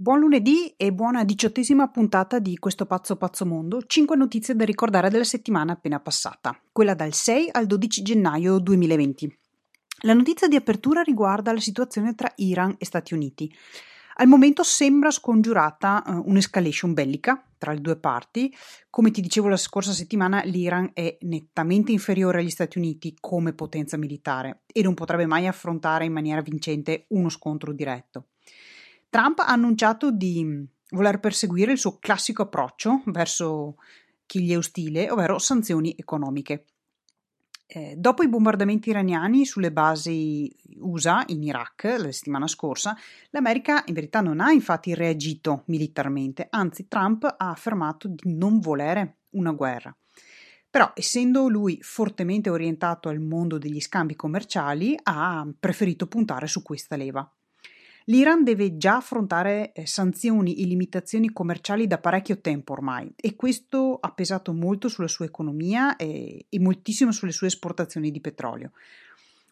Buon lunedì e buona diciottesima puntata di questo pazzo pazzo mondo. Cinque notizie da ricordare della settimana appena passata, quella dal 6 al 12 gennaio 2020. La notizia di apertura riguarda la situazione tra Iran e Stati Uniti. Al momento sembra scongiurata uh, un'escalation bellica tra le due parti. Come ti dicevo la scorsa settimana, l'Iran è nettamente inferiore agli Stati Uniti come potenza militare e non potrebbe mai affrontare in maniera vincente uno scontro diretto. Trump ha annunciato di voler perseguire il suo classico approccio verso chi gli è ostile, ovvero sanzioni economiche. Eh, dopo i bombardamenti iraniani sulle basi USA in Iraq la settimana scorsa, l'America in verità non ha infatti reagito militarmente, anzi Trump ha affermato di non volere una guerra. Però, essendo lui fortemente orientato al mondo degli scambi commerciali, ha preferito puntare su questa leva. L'Iran deve già affrontare eh, sanzioni e limitazioni commerciali da parecchio tempo ormai e questo ha pesato molto sulla sua economia e, e moltissimo sulle sue esportazioni di petrolio.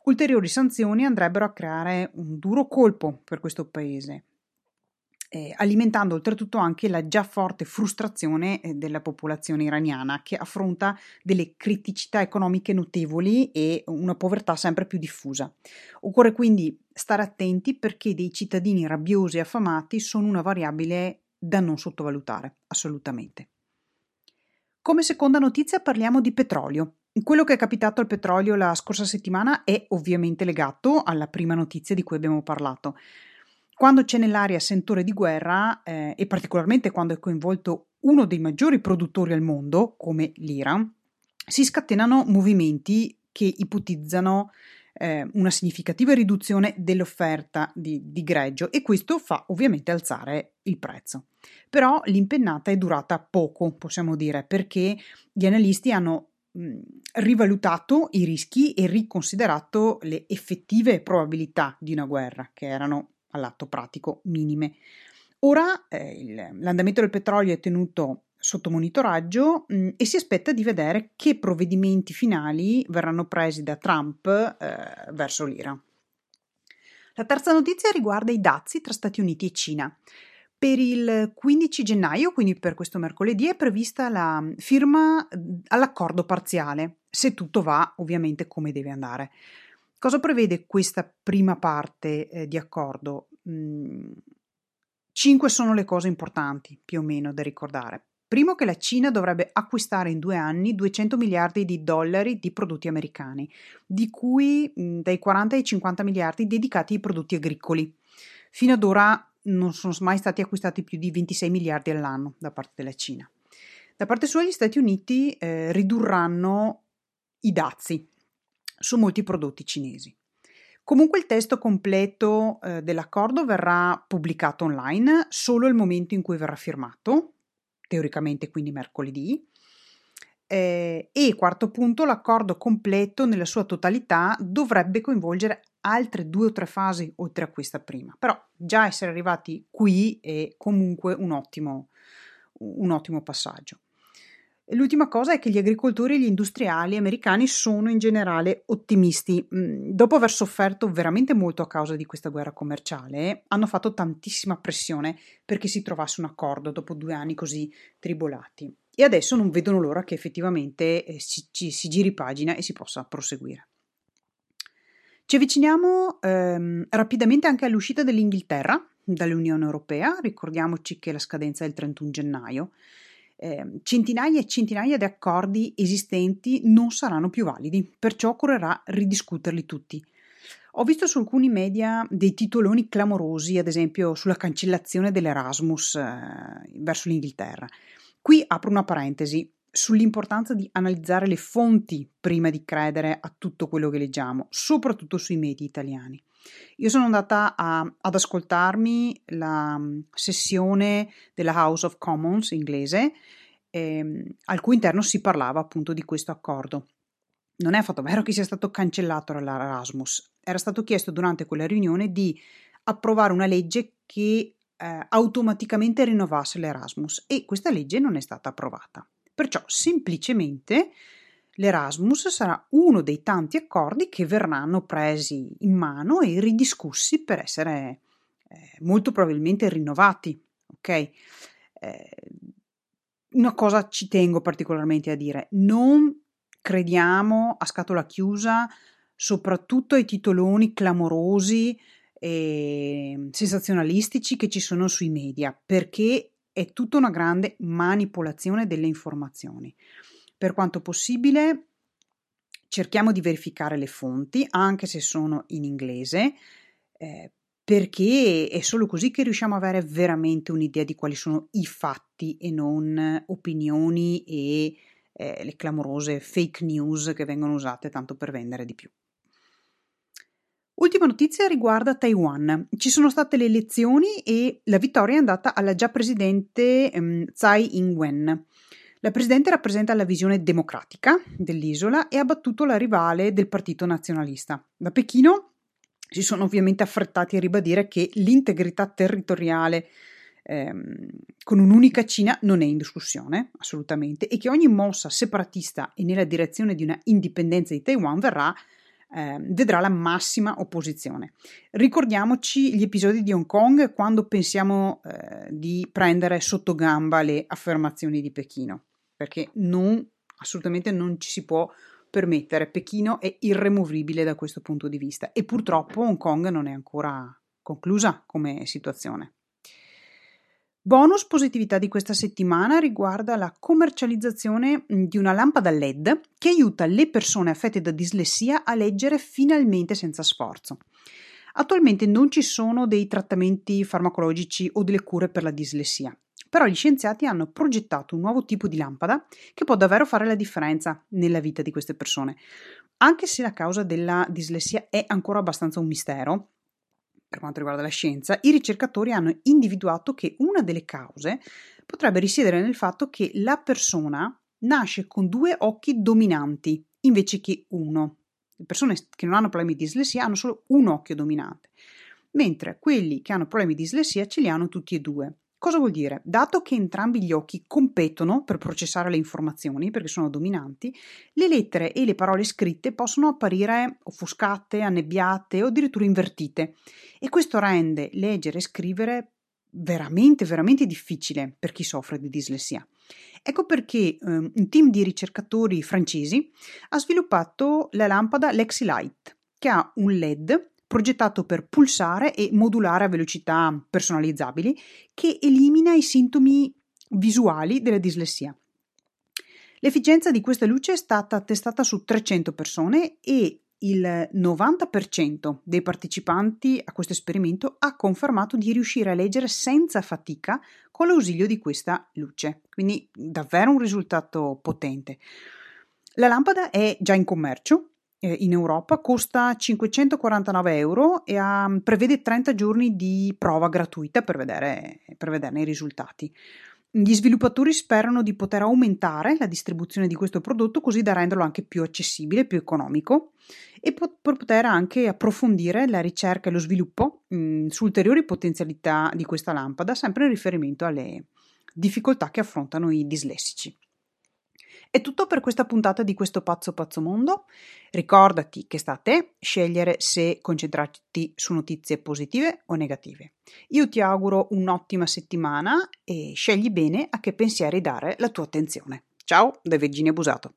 Ulteriori sanzioni andrebbero a creare un duro colpo per questo paese eh, alimentando oltretutto anche la già forte frustrazione eh, della popolazione iraniana che affronta delle criticità economiche notevoli e una povertà sempre più diffusa. Occorre quindi stare attenti perché dei cittadini rabbiosi e affamati sono una variabile da non sottovalutare, assolutamente. Come seconda notizia parliamo di petrolio. Quello che è capitato al petrolio la scorsa settimana è ovviamente legato alla prima notizia di cui abbiamo parlato. Quando c'è nell'aria sentore di guerra, eh, e particolarmente quando è coinvolto uno dei maggiori produttori al mondo, come l'Iran, si scatenano movimenti che ipotizzano eh, una significativa riduzione dell'offerta di, di, greggio e questo fa ovviamente alzare il prezzo. Però l'impennata è durata poco, possiamo dire, perché gli analisti hanno rivalutato i rischi e riconsiderato le effettive probabilità di una guerra, che erano all'atto pratico minime. Ora eh, il, l'andamento del petrolio è tenuto sotto monitoraggio mh, mm, e si aspetta di vedere che provvedimenti finali verranno presi da Trump eh, verso l'Iran. La terza notizia riguarda i dazi tra Stati Uniti e Cina. Per il 15 gennaio, quindi per questo mercoledì, è prevista la firma all'accordo parziale, se tutto va ovviamente come deve andare. Cosa prevede questa prima parte eh, di accordo? Mm, cinque sono le cose importanti, più o meno, da ricordare. Primo che la Cina dovrebbe acquistare in due anni 200 miliardi di dollari di prodotti americani, di cui mh, mm, dai 40 ai 50 miliardi dedicati ai prodotti agricoli. Fino ad ora non sono mai stati acquistati più di 26 miliardi all'anno da parte della Cina. Da parte sua gli Stati Uniti eh, ridurranno i dazi su molti prodotti cinesi. Comunque il testo completo eh, dell'accordo verrà pubblicato online solo al momento in cui verrà firmato, teoricamente quindi mercoledì. Eh, e quarto punto, l'accordo completo nella sua totalità dovrebbe coinvolgere altre due o tre fasi oltre a questa prima. Però già essere arrivati qui è comunque un ottimo, un ottimo passaggio. L'ultima cosa è che gli agricoltori e gli industriali americani sono in generale ottimisti. Mm, dopo aver sofferto veramente molto a causa di questa guerra commerciale, hanno fatto tantissima pressione perché si trovasse un accordo dopo due anni così tribolati. E adesso non vedono l'ora che effettivamente eh, si, ci, si giri pagina e si possa proseguire. Ci avviciniamo ehm, rapidamente anche all'uscita dell'Inghilterra dall'Unione Europea. Ricordiamoci che la scadenza è il 31 gennaio eh, centinaia e centinaia di accordi esistenti non saranno più validi, perciò occorrerà ridiscuterli tutti. Ho visto su alcuni media dei titoloni clamorosi, ad esempio sulla cancellazione dell'Erasmus eh, verso l'Inghilterra. Qui apro una parentesi sull'importanza di analizzare le fonti prima di credere a tutto quello che leggiamo, soprattutto sui media italiani. Io sono andata a, ad ascoltarmi la mm, sessione della House of Commons inglese, ehm, al cui interno si parlava appunto di questo accordo. Non è affatto vero che sia stato cancellato l'Erasmus, era stato chiesto durante quella riunione di approvare una legge che eh, automaticamente rinnovasse l'Erasmus e questa legge non è stata approvata. Perciò semplicemente L'Erasmus sarà uno dei tanti accordi che verranno presi in mano e ridiscussi per essere eh, molto probabilmente rinnovati, ok? Eh, una cosa ci tengo particolarmente a dire, non crediamo a scatola chiusa soprattutto ai titoloni clamorosi e sensazionalistici che ci sono sui media, perché è tutta una grande manipolazione delle informazioni. Per quanto possibile, cerchiamo di verificare le fonti, anche se sono in inglese, eh, perché è solo così che riusciamo ad avere veramente un'idea di quali sono i fatti e non opinioni e eh, le clamorose fake news che vengono usate tanto per vendere di più. Ultima notizia riguarda Taiwan. Ci sono state le elezioni e la vittoria è andata alla già presidente um, Tsai Ing-wen. La presidente rappresenta la visione democratica dell'isola e ha battuto la rivale del partito nazionalista. Da Pechino si sono ovviamente affrettati a ribadire che l'integrità territoriale ehm, con un'unica Cina non è in discussione, assolutamente, e che ogni mossa separatista e nella direzione di una indipendenza di Taiwan verrà, eh, vedrà la massima opposizione. Ricordiamoci gli episodi di Hong Kong quando pensiamo eh, di prendere sotto gamba le affermazioni di Pechino, perché non, assolutamente non ci si può permettere. Pechino è irremovibile da questo punto di vista e purtroppo Hong Kong non è ancora conclusa come situazione. Bonus positività di questa settimana riguarda la commercializzazione di una lampada LED che aiuta le persone affette da dislessia a leggere finalmente senza sforzo. Attualmente non ci sono dei trattamenti farmacologici o delle cure per la dislessia. Però gli scienziati hanno progettato un nuovo tipo di lampada che può davvero fare la differenza nella vita di queste persone. Anche se la causa della dislessia è ancora abbastanza un mistero, per quanto riguarda la scienza, i ricercatori hanno individuato che una delle cause potrebbe risiedere nel fatto che la persona nasce con due occhi dominanti invece che uno. Le persone che non hanno problemi di dislessia hanno solo un occhio dominante, mentre quelli che hanno problemi di dislessia ce li hanno tutti e due. Cosa vuol dire? Dato che entrambi gli occhi competono per processare le informazioni, perché sono dominanti, le lettere e le parole scritte possono apparire offuscate, annebbiate o addirittura invertite e questo rende leggere e scrivere veramente, veramente difficile per chi soffre di dislessia. Ecco perché um, un team di ricercatori francesi ha sviluppato la lampada Lexilight, che ha un LED progettato per pulsare e modulare a velocità personalizzabili, che elimina i sintomi visuali della dislessia. L'efficienza di questa luce è stata testata su 300 persone e il 90% dei partecipanti a questo esperimento ha confermato di riuscire a leggere senza fatica con l'ausilio di questa luce, quindi davvero un risultato potente. La lampada è già in commercio eh, in Europa, costa 549 euro e ha, prevede 30 giorni di prova gratuita per, vedere, per vederne i risultati. Gli sviluppatori sperano di poter aumentare la distribuzione di questo prodotto così da renderlo anche più accessibile, più economico e po- per poter anche approfondire la ricerca e lo sviluppo mh, su ulteriori potenzialità di questa lampada, sempre in riferimento alle difficoltà che affrontano i dislessici. È tutto per questa puntata di questo pazzo pazzo mondo. Ricordati che sta a te scegliere se concentrarti su notizie positive o negative. Io ti auguro un'ottima settimana e scegli bene a che pensieri dare la tua attenzione. Ciao da Virginia Busato.